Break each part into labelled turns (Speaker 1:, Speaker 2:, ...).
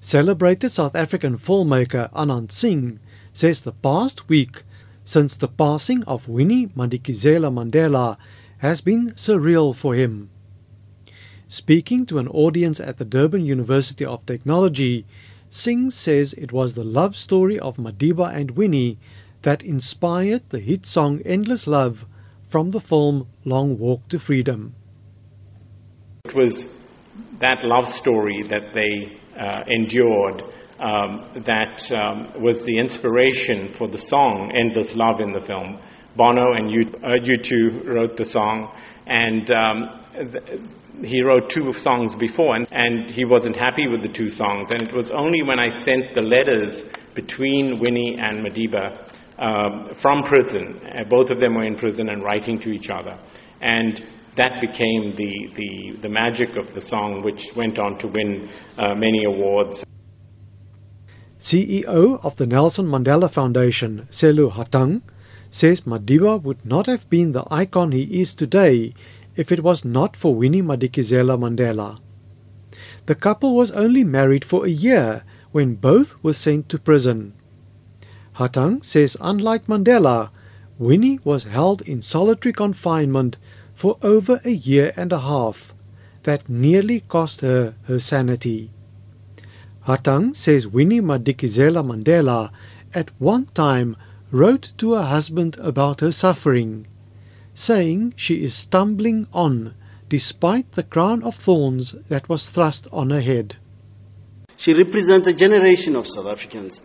Speaker 1: Celebrated South African filmmaker Anand Singh says the past week since the passing of Winnie Madikizela Mandela has been surreal for him. Speaking to an audience at the Durban University of Technology, Singh says it was the love story of Madiba and Winnie that inspired the hit song Endless Love from the film Long Walk to Freedom.
Speaker 2: It was that love story that they uh, endured um, that um, was the inspiration for the song Endless Love in the film. Bono and you, uh, U2 wrote the song, and um, th- he wrote two songs before, and, and he wasn't happy with the two songs. And it was only when I sent the letters between Winnie and Madiba um, from prison, uh, both of them were in prison and writing to each other. And that became the, the, the magic of the song, which went on to win uh, many awards.
Speaker 1: CEO of the Nelson Mandela Foundation, Sello Hatang, says Madiba would not have been the icon he is today if it was not for Winnie Madikizela Mandela. The couple was only married for a year when both were sent to prison. Hatang says unlike Mandela, Winnie was held in solitary confinement for over a year and a half. That nearly cost her her sanity. Hatang says Winnie Madikizela Mandela at one time wrote to her husband about her suffering, saying she is stumbling on despite the crown of thorns that was thrust on her head.
Speaker 3: She represents a generation of South Africans,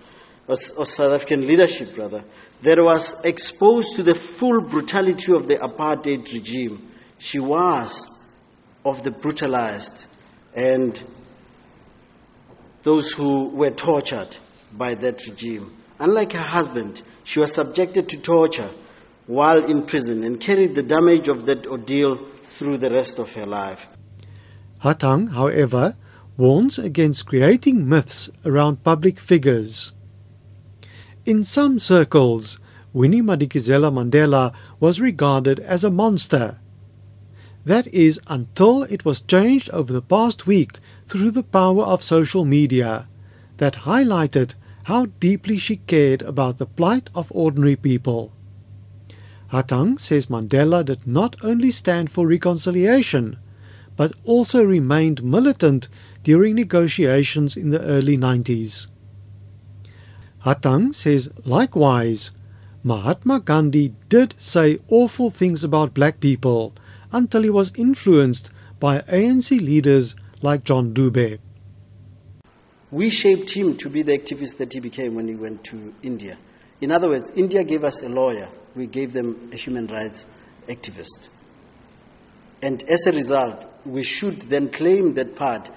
Speaker 3: of South African leadership rather, that was exposed to the full brutality of the apartheid regime. She was of the brutalized and those who were tortured by that regime. Unlike her husband, she was subjected to torture while in prison and carried the damage of that ordeal through the rest of her life.
Speaker 1: Hatang, however, warns against creating myths around public figures. In some circles, Winnie Madikizela Mandela was regarded as a monster. That is until it was changed over the past week through the power of social media that highlighted how deeply she cared about the plight of ordinary people. Hatang says Mandela did not only stand for reconciliation, but also remained militant during negotiations in the early 90s. Hatang says likewise, Mahatma Gandhi did say awful things about black people until he was influenced by ANC leaders like John Dube.
Speaker 3: We shaped him to be the activist that he became when he went to India. In other words, India gave us a lawyer, we gave them a human rights activist. And as a result, we should then claim that part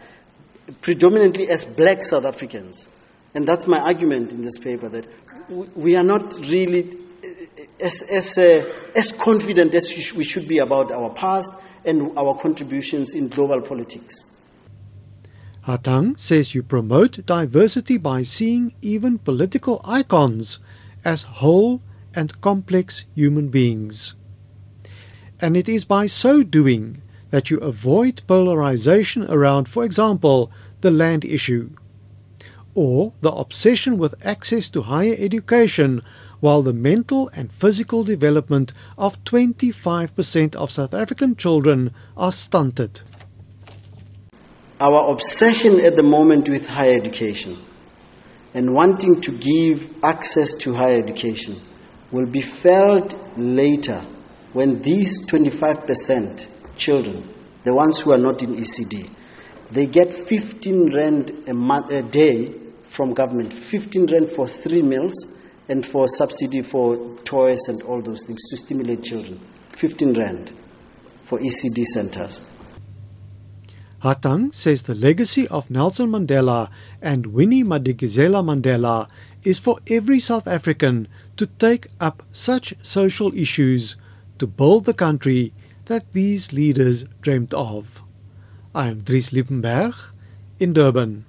Speaker 3: predominantly as black South Africans. And that's my argument in this paper that we are not really as, as, uh, as confident as we should be about our past and our contributions in global politics.
Speaker 1: Hatang says you promote diversity by seeing even political icons as whole and complex human beings. And it is by so doing that you avoid polarization around, for example, the land issue, or the obsession with access to higher education while the mental and physical development of 25% of South African children are stunted.
Speaker 3: Our obsession at the moment with higher education and wanting to give access to higher education will be felt later when these 25% children, the ones who are not in ECD, they get 15 rand a, month, a day from government, 15 rand for three meals and for subsidy for toys and all those things to stimulate children. 15 rand for ECD centers.
Speaker 1: Hatang says the legacy of Nelson Mandela and Winnie Madikizela Mandela is for every South African to take up such social issues to build the country that these leaders dreamt of. I am Dries Liebenberg in Durban.